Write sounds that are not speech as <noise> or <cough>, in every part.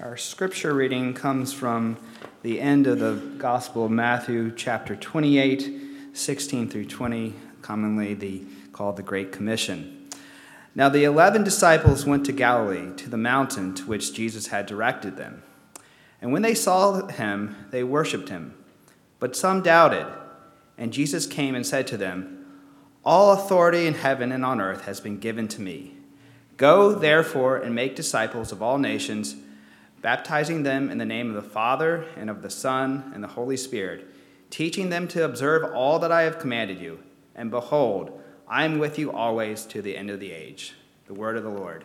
Our scripture reading comes from the end of the Gospel of Matthew, chapter 28, 16 through 20, commonly the, called the Great Commission. Now the eleven disciples went to Galilee, to the mountain to which Jesus had directed them. And when they saw him, they worshipped him. But some doubted. And Jesus came and said to them, All authority in heaven and on earth has been given to me. Go, therefore, and make disciples of all nations baptizing them in the name of the Father, and of the Son, and the Holy Spirit, teaching them to observe all that I have commanded you. And behold, I am with you always to the end of the age. The word of the Lord.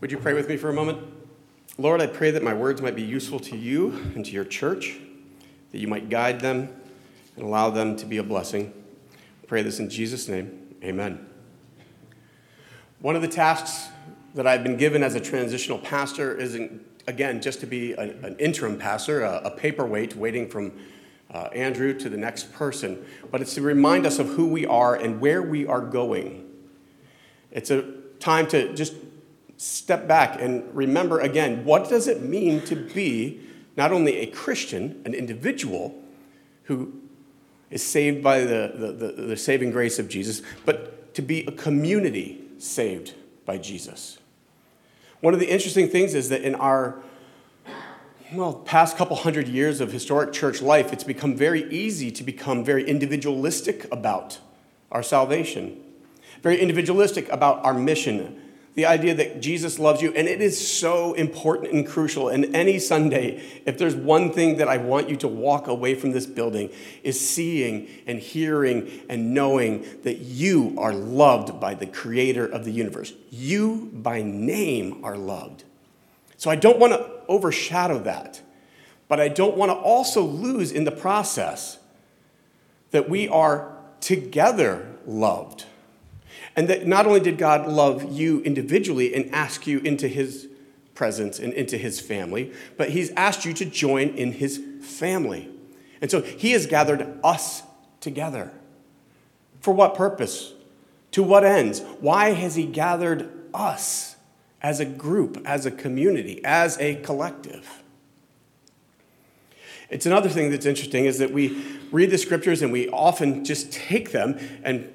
Would you pray with me for a moment? Lord, I pray that my words might be useful to you and to your church, that you might guide them and allow them to be a blessing. I pray this in Jesus' name. Amen. One of the tasks that I've been given as a transitional pastor is, again, just to be an, interim pastor, a, a, paperweight waiting from uh, Andrew to the next person, but it's to remind us of who we are and where we are going. It's a time to just step back and remember again what does it mean to be not only a Christian, an individual who is saved by the, the, the, the saving grace of Jesus, but to be a community saved by Jesus. One of the interesting things is that in our well, past couple hundred years of historic church life, it's become very easy to become very individualistic about our salvation, very individualistic about our mission, the idea that Jesus loves you. And it is so important and crucial. And any Sunday, if there's one thing that I want you to walk away from this building, is seeing and hearing and knowing that you are loved by the creator of the universe. You, by name, are loved. So I don't want to overshadow that. But I don't want to also lose in the process that we are together loved. And that not only did God love you individually and ask you into his presence and into his family, but he's asked you to join in his family. And so he has gathered us together. For what purpose? To what ends? Why has he gathered us as a group, as a community, as a collective? It's another thing that's interesting is that we read the scriptures and we often just take them and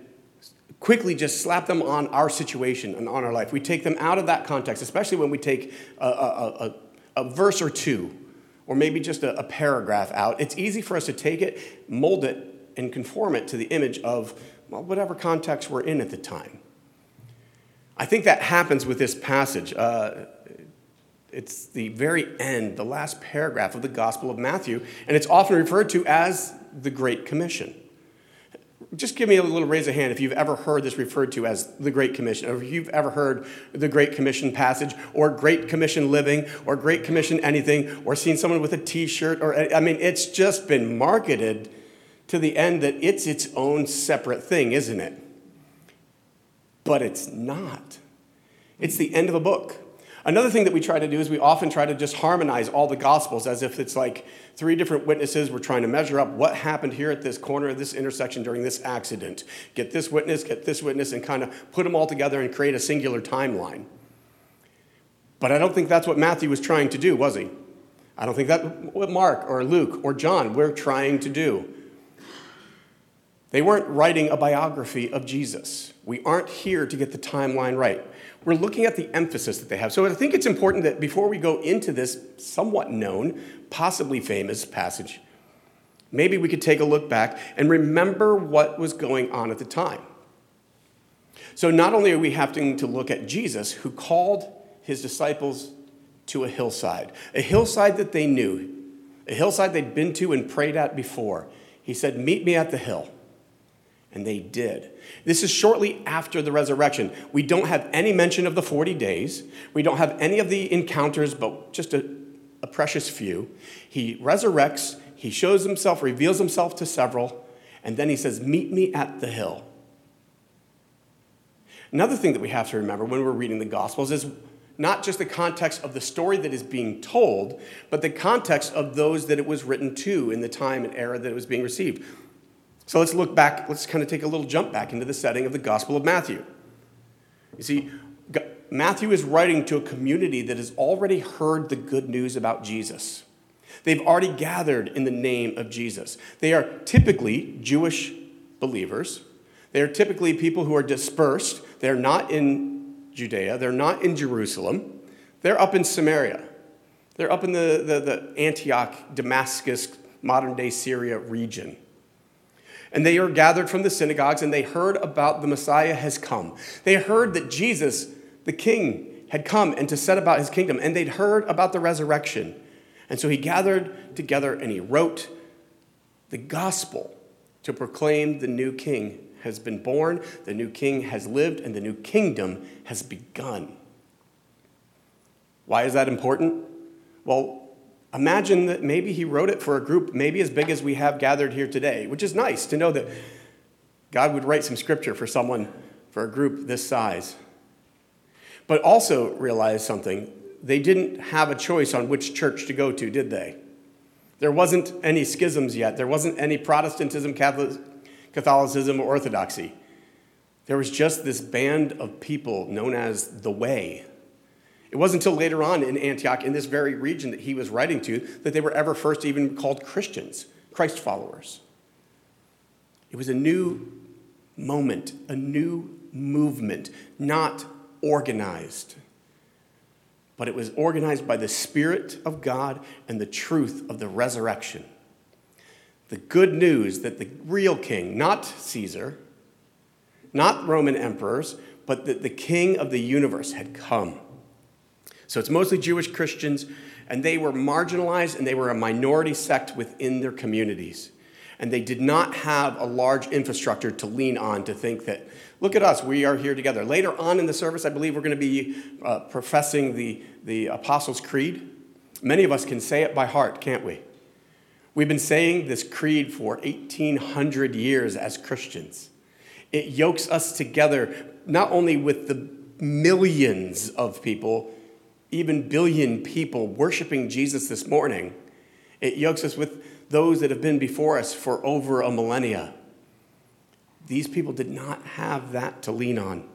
quickly just slap them on our situation and on our life. We take them out of that context, especially when we take a, a, a, a verse or two, or maybe just a, paragraph out. It's easy for us to take it, mold it, and conform it to the image of well, whatever context we're in at the time. I think that happens with this passage. Uh, it's the very end, the last paragraph of the Gospel of Matthew, and it's often referred to as the Great Commission just give me a little raise of hand if you've ever heard this referred to as the Great Commission, or if you've ever heard the Great Commission passage, or Great Commission living, or Great Commission anything, or seen someone with a t shirt, or I mean, it's just been marketed to the end that it's its own separate thing, isn't it? But it's not. It's the end of a book. Another thing that we try to do is we often try to just harmonize all the Gospels as if it's like three different witnesses. We're trying to measure up what happened here at this corner of this intersection during this accident. Get this witness, get this witness, and kind of put them all together and create a singular timeline. But I don't think that's what Matthew was trying to do, was he? I don't think that's what Mark or Luke or John were trying to do. They weren't writing a biography of Jesus. We aren't here to get the timeline right we're looking at the emphasis that they have. So I think it's important that before we go into this somewhat known, possibly famous passage, maybe we could take a look back and remember what was going on at the time. So not only are we having to look at Jesus, who called his disciples to a hillside, a hillside that they knew, a hillside they'd been to and prayed at before. He said, Meet me at the hill. And they did. This is shortly after the resurrection. We don't have any mention of the 40 days. We don't have any of the encounters, but just a, a precious few. He resurrects, he shows himself, reveals himself to several, and then he says, Meet me at the hill. Another thing that we have to remember when we're reading the Gospels is not just the context of the story that is being told, but the context of those that it was written to in the time and era that it was being received. So let's look back, let's kind of take a little jump back into the setting of the Gospel of Matthew. You see, Matthew is writing to a community that has already heard the good news about Jesus. They've already gathered in the name of Jesus. They are typically Jewish believers. They are typically people who are dispersed. They're not in Judea, they're not in Jerusalem, they're up in Samaria. They're up in the, the, the Antioch, Damascus, modern day Syria region. And they are gathered from the synagogues and they heard about the Messiah has come. They heard that Jesus, the king, had come and to set about his kingdom. And they'd heard about the resurrection. And so he gathered together and he wrote the gospel to proclaim the new king has been born, the new king has lived, and the new kingdom has begun. Why is that important? Well, imagine that maybe he wrote it for a group maybe as big as we have gathered here today, which is nice to know that God would write some scripture for someone, for a group this size. But also realize something they didn't have a choice on which church to go to, did they? There wasn't any schisms yet. There wasn't any Protestantism, Catholicism, or Orthodoxy. There was just this band of people known as the Way. It wasn't until later on in Antioch, in this very region that he was writing to, that they were ever first even called Christians, Christ followers. It was a new moment, a new movement, not organized but it was organized by the Spirit of God and the truth of the resurrection. The good news that the real king, not Caesar, not Roman emperors, but that the king of the universe had come. So it's mostly Jewish Christians, and they were marginalized and they were a minority sect within their communities. And they did not have a large infrastructure to lean on to think that Look at us, we are here together. Later on in the service, I believe we're going to be uh, professing the, the Apostles' Creed. Many of us can say it by heart, can't we? We've been saying this creed for 1,800 years as Christians. It yokes us together not only with the millions of people, even billion people worshiping Jesus this morning, it yokes us with those that have been before us for over a millennia. These people did not have that to lean on.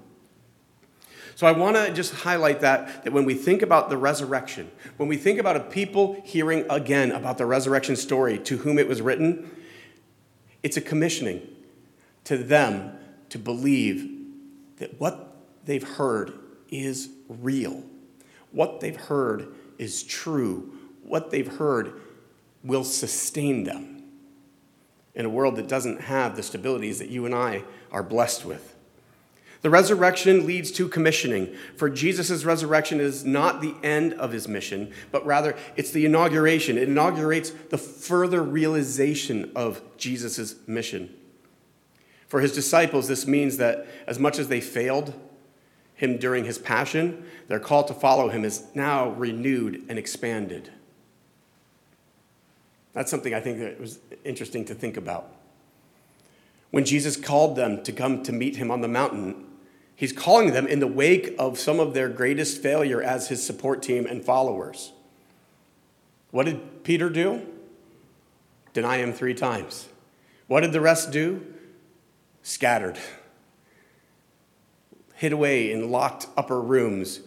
So I want to just highlight that that when we think about the resurrection, when we think about a people hearing again about the resurrection story to whom it was written, it's a commissioning to them to believe that what they've heard is real. What they've heard is true. What they've heard will sustain them in a world that doesn't have the stabilities that you and I are blessed with. The resurrection leads to commissioning, for Jesus' resurrection is not the end of his mission, but rather it's the inauguration. It inaugurates the further realization of Jesus' mission. For his disciples, this means that as much as they failed him during his passion, their call to follow him is now renewed and expanded. That's something I think that was interesting to think about. When Jesus called them to come to meet him on the mountain, he's calling them in the wake of some of their greatest failure as his support team and followers. What did Peter do? Deny him three times. What did the rest do? Scattered. Hid away in locked upper rooms,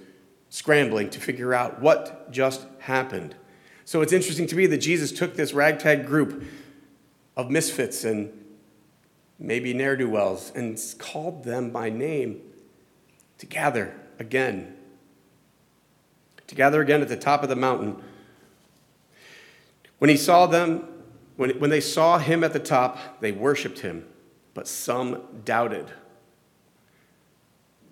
scrambling to figure out what just happened. So it's interesting to me that Jesus took this ragtag group of misfits and maybe ne'er do wells and called them by name to gather again. To gather again at the top of the mountain. When he saw them, when, when they saw him at the top, they worshiped him, but some doubted.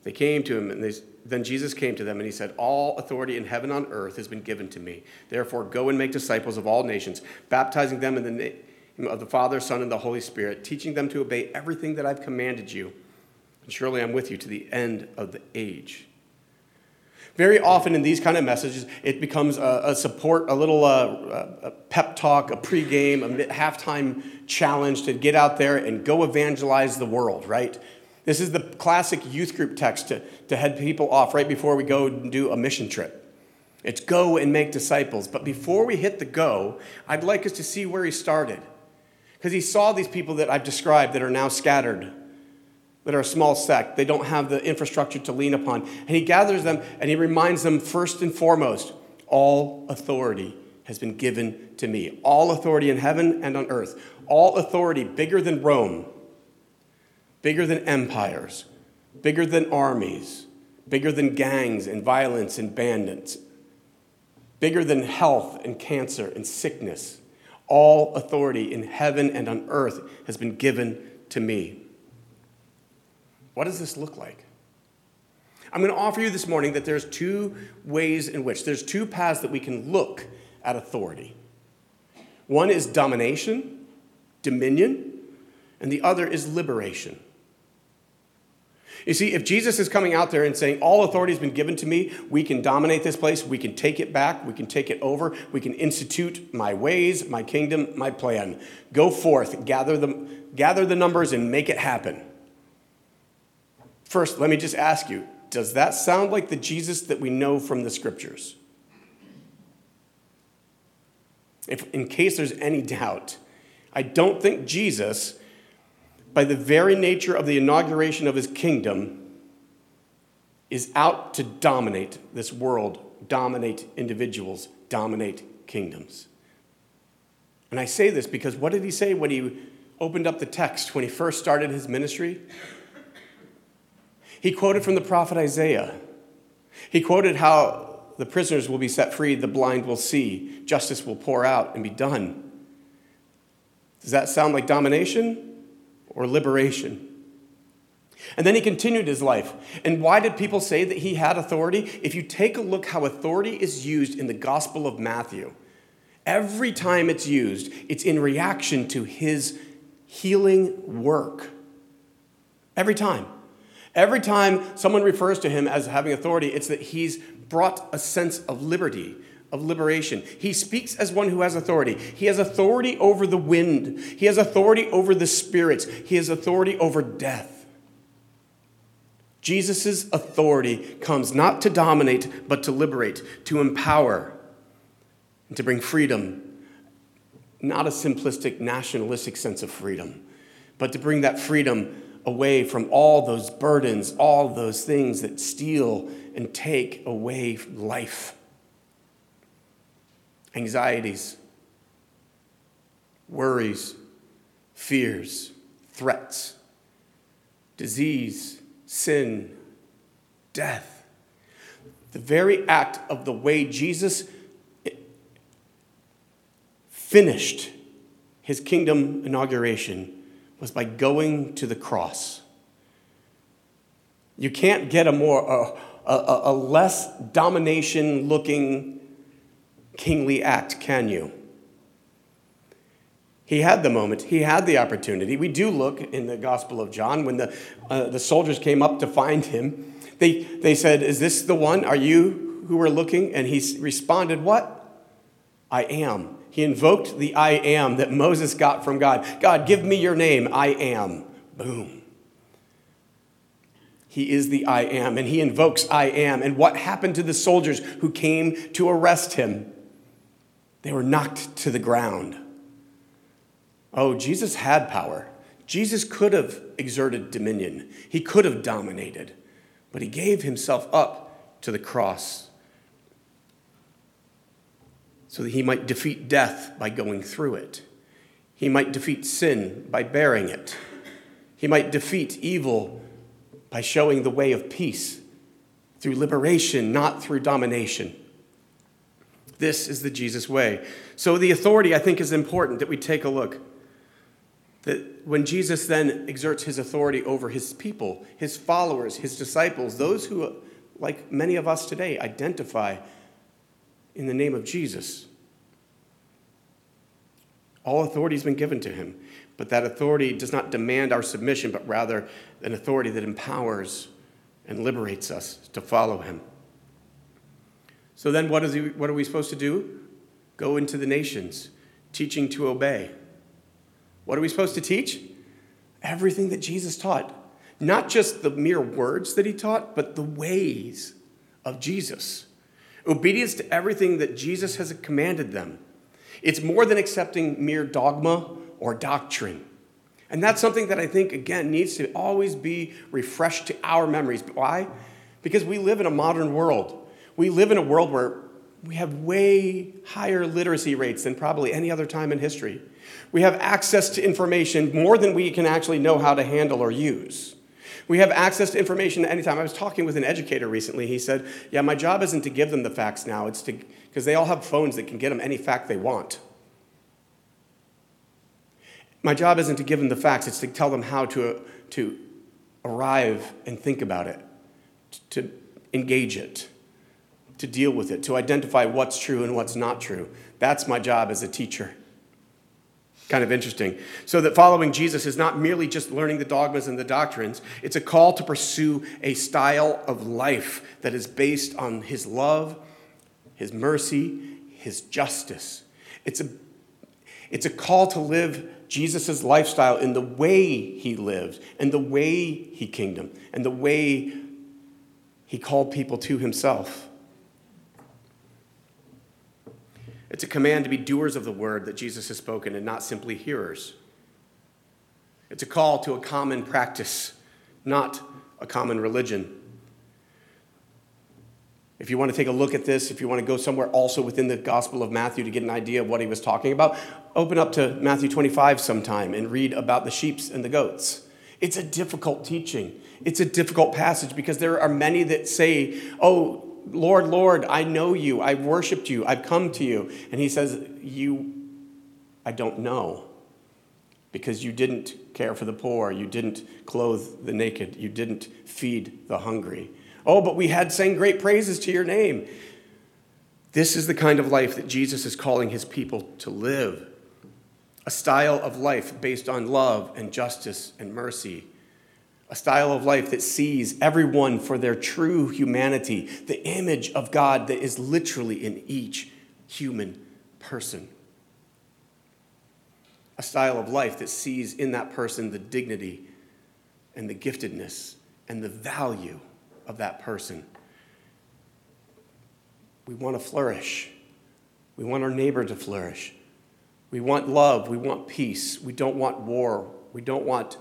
They came to him and they then Jesus came to them and he said, All authority in heaven and on earth has been given to me. Therefore, go and make disciples of all nations, baptizing them in the name of the Father, Son, and the Holy Spirit, teaching them to obey everything that I've commanded you. And surely I'm with you to the end of the age. Very often in these kind of messages, it becomes a, a support, a little uh, a pep talk, a pregame, a halftime challenge to get out there and go evangelize the world, right? This is the classic youth group text to, to head people off right before we go and do a mission trip. It's go and make disciples. But before we hit the go, I'd like us to see where he started. Because he saw these people that I've described that are now scattered, that are a small sect. They don't have the infrastructure to lean upon. And he gathers them and he reminds them first and foremost all authority has been given to me. All authority in heaven and on earth. All authority bigger than Rome, bigger than empires, bigger than armies, bigger than gangs and violence and bandits, bigger than health and cancer and sickness. All authority in heaven and on earth has been given to me. What does this look like? I'm going to offer you this morning that there's two ways in which, there's two paths that we can look at authority. One is domination, dominion, and the other is liberation. You see, if Jesus is coming out there and saying, All authority has been given to me, we can dominate this place, we can take it back, we can take it over, we can institute my ways, my kingdom, my plan. Go forth, gather the, gather the numbers, and make it happen. First, let me just ask you does that sound like the Jesus that we know from the scriptures? If, in case there's any doubt, I don't think Jesus by the very nature of the inauguration of his kingdom, is out to dominate this world, dominate individuals, dominate kingdoms. And I say this because what did he say when he opened up the text, when he first started his ministry? He quoted from the prophet Isaiah. He quoted how the prisoners will be set free, the blind will see, justice will pour out and be done. Does that sound like domination? Or liberation. And then he continued his life. And why did people say that he had authority? If you take a look how authority is used in the Gospel of Matthew, every time it's used, it's in reaction to his healing work. Every time. Every time someone refers to him as having authority, it's that he's brought a sense of liberty, of liberation. He speaks as one who has authority. He has authority over the wind, he has authority over the spirits, he has authority over death. Jesus' authority comes not to dominate, but to liberate, to empower, and to bring freedom. Not a simplistic nationalistic sense of freedom, but to bring that freedom away from all those burdens, all those things that steal and take away life anxieties, worries, fears, threats, disease, sin, death. The very act of the way Jesus finished his kingdom inauguration was by going to the cross. You can't get a more a, a, a less domination looking kingly act, can you? He had the moment, he had the opportunity. We do look in the Gospel of John when the, uh, the soldiers came up to find him. They, they said, Is this the one? Are you who are looking? And he responded, What? I am. He invoked the I am that Moses got from God. God, give me your name. I am. Boom. He is the I am, and he invokes I am. And what happened to the soldiers who came to arrest him? They were knocked to the ground. Oh, Jesus had power. Jesus could have exerted dominion, he could have dominated, but he gave himself up to the cross so that he might defeat death by going through it. He might defeat sin by bearing it. He might defeat evil by showing the way of peace through liberation, not through domination. This is the Jesus way. So, the authority, I think, is important that we take a look. That when Jesus then exerts his authority over his people, his followers, his disciples, those who, like many of us today, identify in the name of Jesus, all authority has been given to him. But that authority does not demand our submission, but rather an authority that empowers and liberates us to follow him. So then, what, is he, what are we supposed to do? Go into the nations, teaching to obey. What are we supposed to teach? Everything that Jesus taught. not just the mere words that he taught, but the ways of Jesus. Obedience to everything that Jesus has commanded them. It's more than accepting mere dogma or doctrine. And that's something that I think, again, needs to always be refreshed to our memories. Why? Because we live in a modern world. We live in a world where we have way higher literacy rates than probably any other time in history. We have access to information more than we can actually know how to handle or use. We have access to information at any time. I was talking with an educator recently. He said, Yeah, my job isn't to give them the facts now, it's to, because they all have phones that can get them any fact they want. My job isn't to give them the facts, it's to tell them how to, to arrive and think about it, to engage it, to deal with it, to identify what's true and what's not true. That's my job as a teacher. Kind of interesting. So, that following Jesus is not merely just learning the dogmas and the doctrines, it's a call to pursue a style of life that is based on his love, his mercy, his justice. It's a, it's a call to live Jesus' lifestyle in the way he lived, and the way he kingdom, and the way he called people to himself. It's a command to be doers of the word that Jesus has spoken and not simply hearers. It's a call to a common practice, not a common religion. If you want to take a look at this, if you want to go somewhere also within the Gospel of Matthew to get an idea of what he was talking about, open up to Matthew 25 sometime and read about the sheep and the goats. It's a difficult teaching. It's a difficult passage because there are many that say, Oh, Lord, Lord, I know you. I've worshiped you. I've come to you. And he says, You, I don't know. Because you didn't care for the poor. You didn't clothe the naked. You didn't feed the hungry. Oh, but we had sang great praises to your name. This is the kind of life that Jesus is calling his people to live a style of life based on love and justice and mercy a style of life that sees everyone for their true humanity, the image of God that is literally in each human person. A style of life that sees in that person the dignity and the giftedness and the value of that person. We want to flourish. We want our neighbor to flourish. We want love. We want peace. We don't want war. We don't want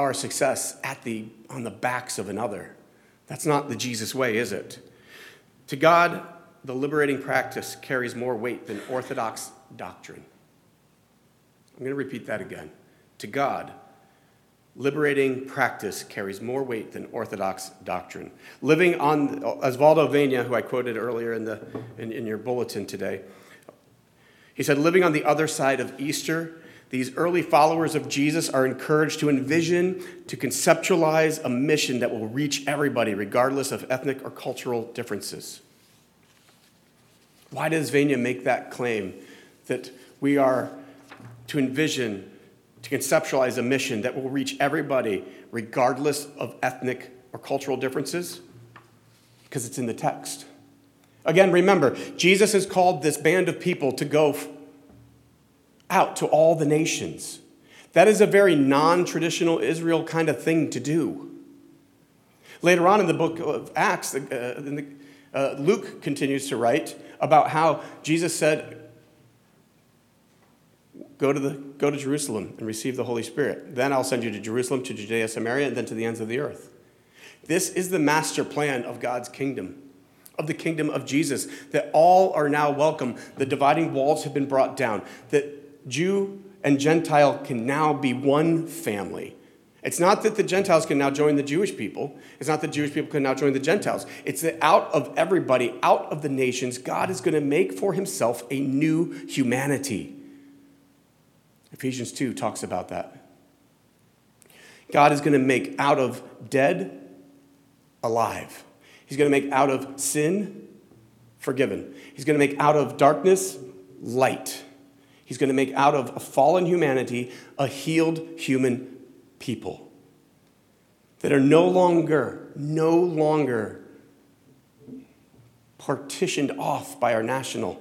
our success at the, on the backs of another. That's not the Jesus way, is it? To God, the liberating practice carries more weight than orthodox doctrine. I'm going to repeat that again. To God, liberating practice carries more weight than orthodox doctrine. Living on, Osvaldo Vena, who I quoted earlier in, the, in, in your bulletin today, he said, living on the other side of Easter these early followers of Jesus are encouraged to envision, to conceptualize a mission that will reach everybody, regardless of ethnic or cultural differences. Why does Vena make that claim that we are to envision, to conceptualize a mission that will reach everybody, regardless of ethnic or cultural differences? Because it's in the text. Again, remember, Jesus has called this band of people to go out to all the nations. That is a very non traditional Israel kind of thing to do. Later on in the book of Acts, uh, uh, Luke continues to write about how Jesus said, Go to, the, go to Jerusalem and receive the Holy Spirit. Then I'll send you to Jerusalem, to Judea, Samaria, and then to the ends of the earth. This is the master plan of God's kingdom, of the kingdom of Jesus, that all are now welcome. The dividing walls have been brought down, that Jew and Gentile can now be one family. It's not that the Gentiles can now join the Jewish people. It's not that Jewish people can now join the Gentiles. It's that out of everybody, out of the nations, God is going to make for himself a new humanity. Ephesians 2 talks about that. God is going to make out of dead alive. He's going to make out of sin forgiven. He's going to make out of darkness light. He's going to make out of a fallen humanity a healed human people that are no longer, no longer partitioned off by our national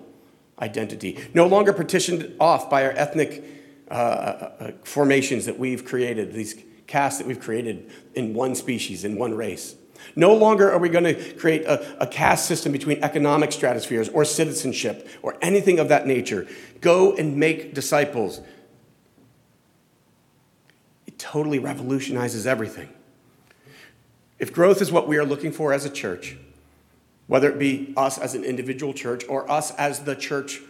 identity, no longer partitioned off by our ethnic uh, uh, uh formations that we've created, these caste that we've created in one species, in one race. No longer are we going to create a, a, caste system between economic stratospheres or citizenship or anything of that nature. Go and make disciples. It totally revolutionizes everything. If growth is what we are looking for as a church, whether it be us as an individual church or us as the church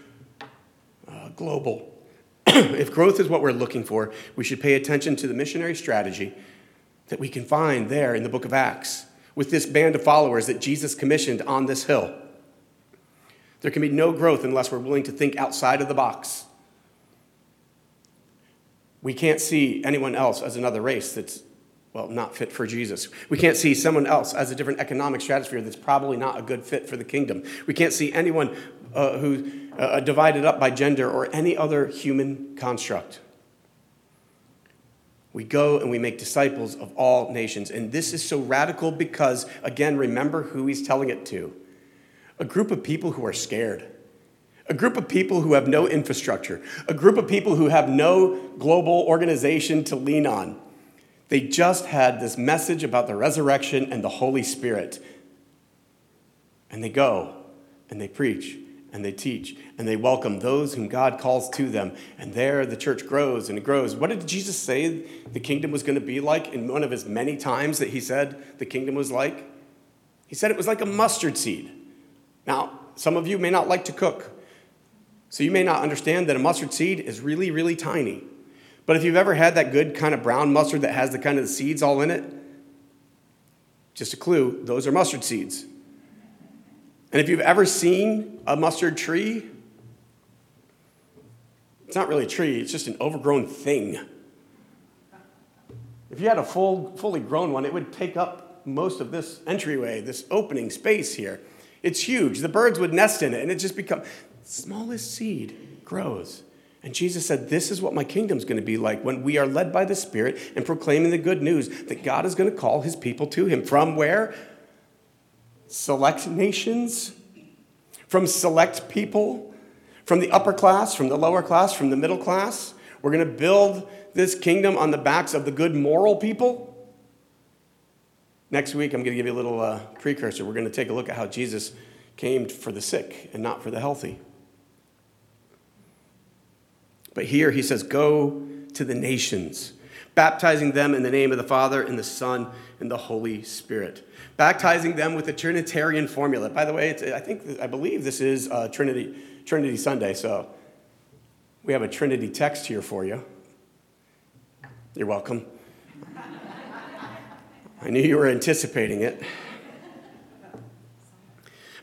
uh, global, <clears throat> if growth is what we're looking for, we should pay attention to the missionary strategy that we can find there in the book of Acts with this band of followers that Jesus commissioned on this hill. There can be no growth unless we're willing to think outside of the box. We can't see anyone else as another race that's, well, not fit for Jesus. We can't see someone else as a different economic stratosphere that's probably not a good fit for the kingdom. We can't see anyone uh, who uh, divided up by gender or any other human construct. We go and we make disciples of all nations. And this is so radical because, again, remember who he's telling it to a group of people who are scared, a group of people who have no infrastructure, a group of people who have no global organization to lean on. They just had this message about the resurrection and the Holy Spirit. And they go and they preach and they teach and they welcome those whom God calls to them. And there the church grows and it grows. What did Jesus say the kingdom was going to be like in one of his many times that he said the kingdom was like? He said it was like a mustard seed. Now, some of you may not like to cook, so you may not understand that a mustard seed is really, really tiny. But if you've ever had that good kind of brown mustard that has the kind of the seeds all in it, just a clue, those are mustard seeds. And if you've ever seen a mustard tree, it's not really a tree, it's just an overgrown thing. If you had a full, fully grown one, it would take up most of this entryway, this opening space here. It's huge. The birds would nest in it, and it just become smallest seed grows. And Jesus said, This is what my kingdom's going to be like when we are led by the Spirit and proclaiming the good news that God is going to call his people to him. From where? Select nations, from select people, from the upper class, from the lower class, from the middle class. We're going to build this kingdom on the backs of the good moral people. Next week, I'm going to give you a little uh, precursor. We're going to take a look at how Jesus came for the sick and not for the healthy. But here he says, Go to the nations, baptizing them in the name of the Father, and the Son, and the Holy Spirit baptizing them with the Trinitarian formula. By the way, I think, I believe this is uh, Trinity, Trinity Sunday, so we have a Trinity text here for you. You're welcome. <laughs> I knew you were anticipating it.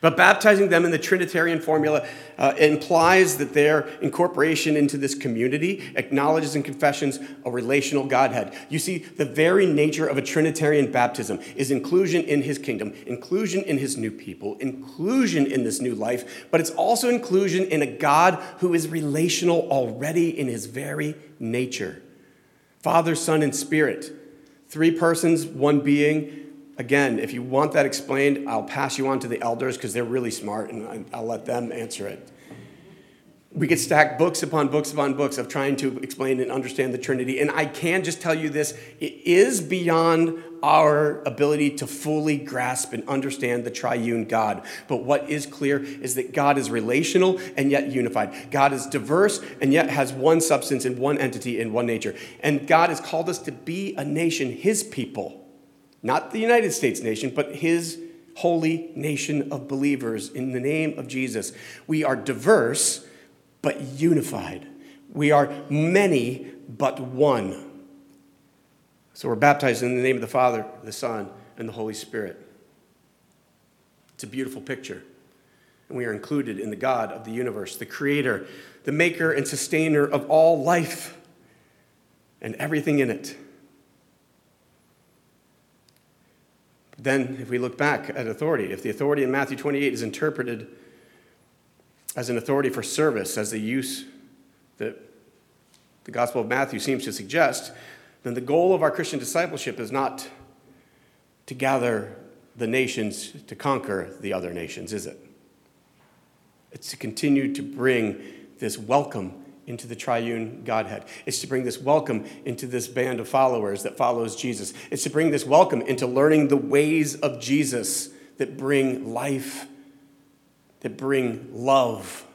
But baptizing them in the Trinitarian formula uh, implies that their incorporation into this community acknowledges and confessions a relational Godhead. You see, the very nature of a Trinitarian baptism is inclusion in his kingdom, inclusion in his new people, inclusion in this new life, but it's also inclusion in a God who is relational already in his very nature. Father, Son, and Spirit, three persons, one being Again, if you want that explained, I'll pass you on to the elders because they're really smart and I'll let them answer it. We could stack books upon books upon books of trying to explain and understand the Trinity. And I can just tell you this it is beyond our ability to fully grasp and understand the triune God. But what is clear is that God is relational and yet unified. God is diverse and yet has one substance and one entity and one nature. And God has called us to be a nation, his people not the United States nation, but his holy nation of believers in the name of Jesus. We are diverse, but unified. We are many, but one. So we're baptized in the name of the Father, the Son, and the Holy Spirit. It's a beautiful picture. And we are included in the God of the universe, the creator, the maker and sustainer of all life and everything in it. Then, if we look back at authority, if the authority in Matthew 28 is interpreted as an authority for service, as the use that the Gospel of Matthew seems to suggest, then the goal of our Christian discipleship is not to gather the nations to conquer the other nations, is it? It's to continue to bring this welcome into the triune Godhead. It's to bring this welcome into this band of followers that follows Jesus. It's to bring this welcome into learning the ways of Jesus that bring life, that bring love,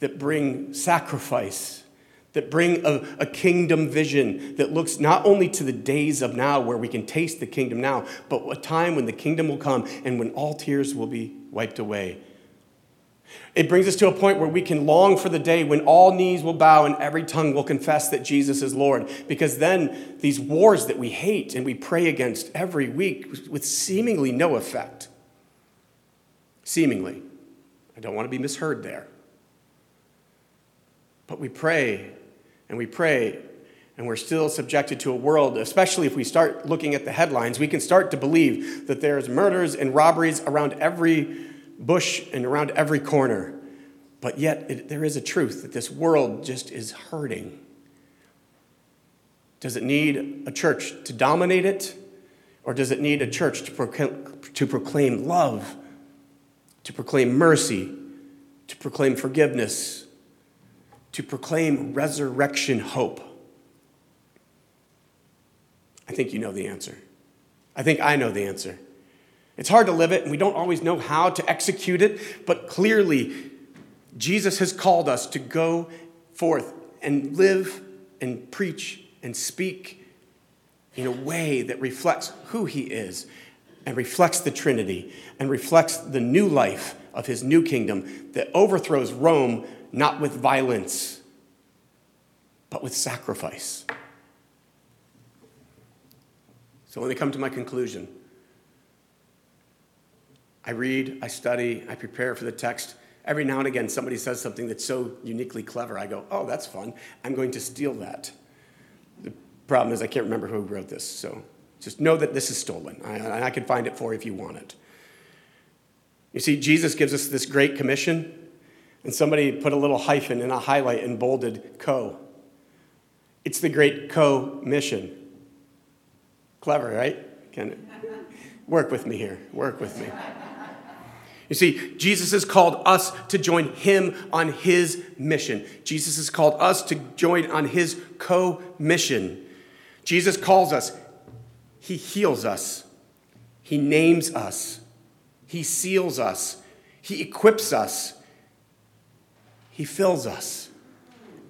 that bring sacrifice that bring a, a, kingdom vision that looks not only to the days of now where we can taste the kingdom now, but a time when the kingdom will come and when all tears will be wiped away. It brings us to a point where we can long for the day when all knees will bow and every tongue will confess that Jesus is Lord. Because then these wars that we hate and we pray against every week with seemingly no effect, seemingly, I don't want to be misheard there. But we pray and we pray and we're still subjected to a world, especially if we start looking at the headlines, we can start to believe that there's murders and robberies around every bush and around every corner. But yet, it, there is a truth that this world just is hurting. Does it need a church to dominate it? Or does it need a church to to proclaim love, to proclaim mercy, to proclaim forgiveness, to proclaim resurrection hope? I think you know the answer. I think I know the answer. It's hard to live it, and we don't always know how to execute it, but clearly, Jesus has called us to go forth and live and preach and speak in a way that reflects who he is and reflects the Trinity and reflects the new life of his new kingdom that overthrows Rome not with violence, but with sacrifice. So let me come to my conclusion. I read, I study, I prepare for the text. Every now and again, somebody says something that's so uniquely clever. I go, oh, that's fun. I'm going to steal that. The problem is, I can't remember who wrote this. So just know that this is stolen. I, I can find it for you if you want it. You see, Jesus gives us this great commission and somebody put a little hyphen and a highlight and bolded co. It's the great co mission. Clever, right? Can it work with me here. Work with me. You see, Jesus has called us to join him on his mission. Jesus has called us to join on his co mission. Jesus calls us, he heals us, he names us, he seals us, he equips us, he fills us.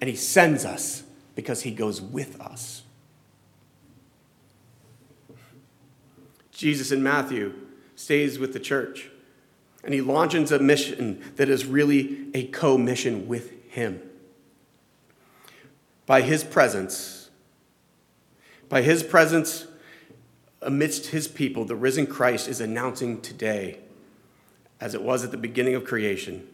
And He sends us because He goes with us. Jesus in Matthew stays with the church and he launches a mission that is really a co mission with Him. By His presence, by His presence amidst His people, the risen Christ is announcing today, as it was at the beginning of creation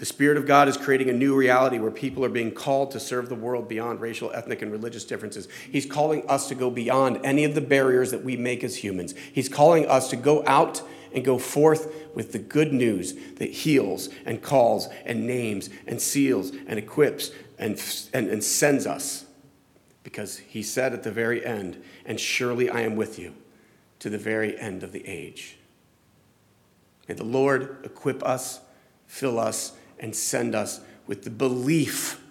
the Spirit of God is creating a new reality where people are being called to serve the world beyond racial, ethnic, and religious differences. He's calling us to go beyond any of the barriers that we make as humans. He's calling us to go out and go forth with the good news that heals and calls and names and seals and equips and, and, and sends us. Because he said at the very end, and surely I am with you to the very end of the age. May the Lord equip us, fill us, and send us with the belief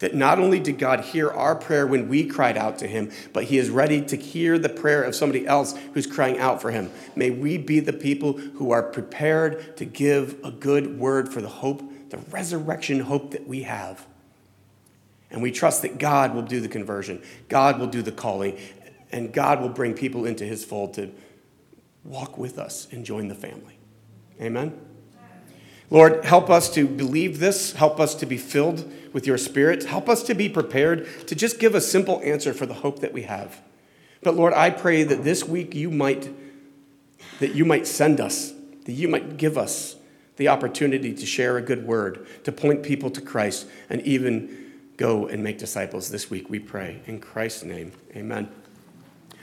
that not only did God hear our prayer when we cried out to him, but he is ready to hear the prayer of somebody else who's crying out for him. May we be the people who are prepared to give a good word for the hope, the resurrection hope that we have. And we trust that God will do the conversion, God will do the calling, and God will bring people into his fold to walk with us and join the family. Amen. Lord, help us to believe this. Help us to be filled with your spirit. Help us to be prepared to just give a simple answer for the hope that we have. But Lord, I pray that this week you might that you might send us, that you might give us the opportunity to share a good word, to point people to Christ, and even go and make disciples this week, we pray. In Christ's name, amen.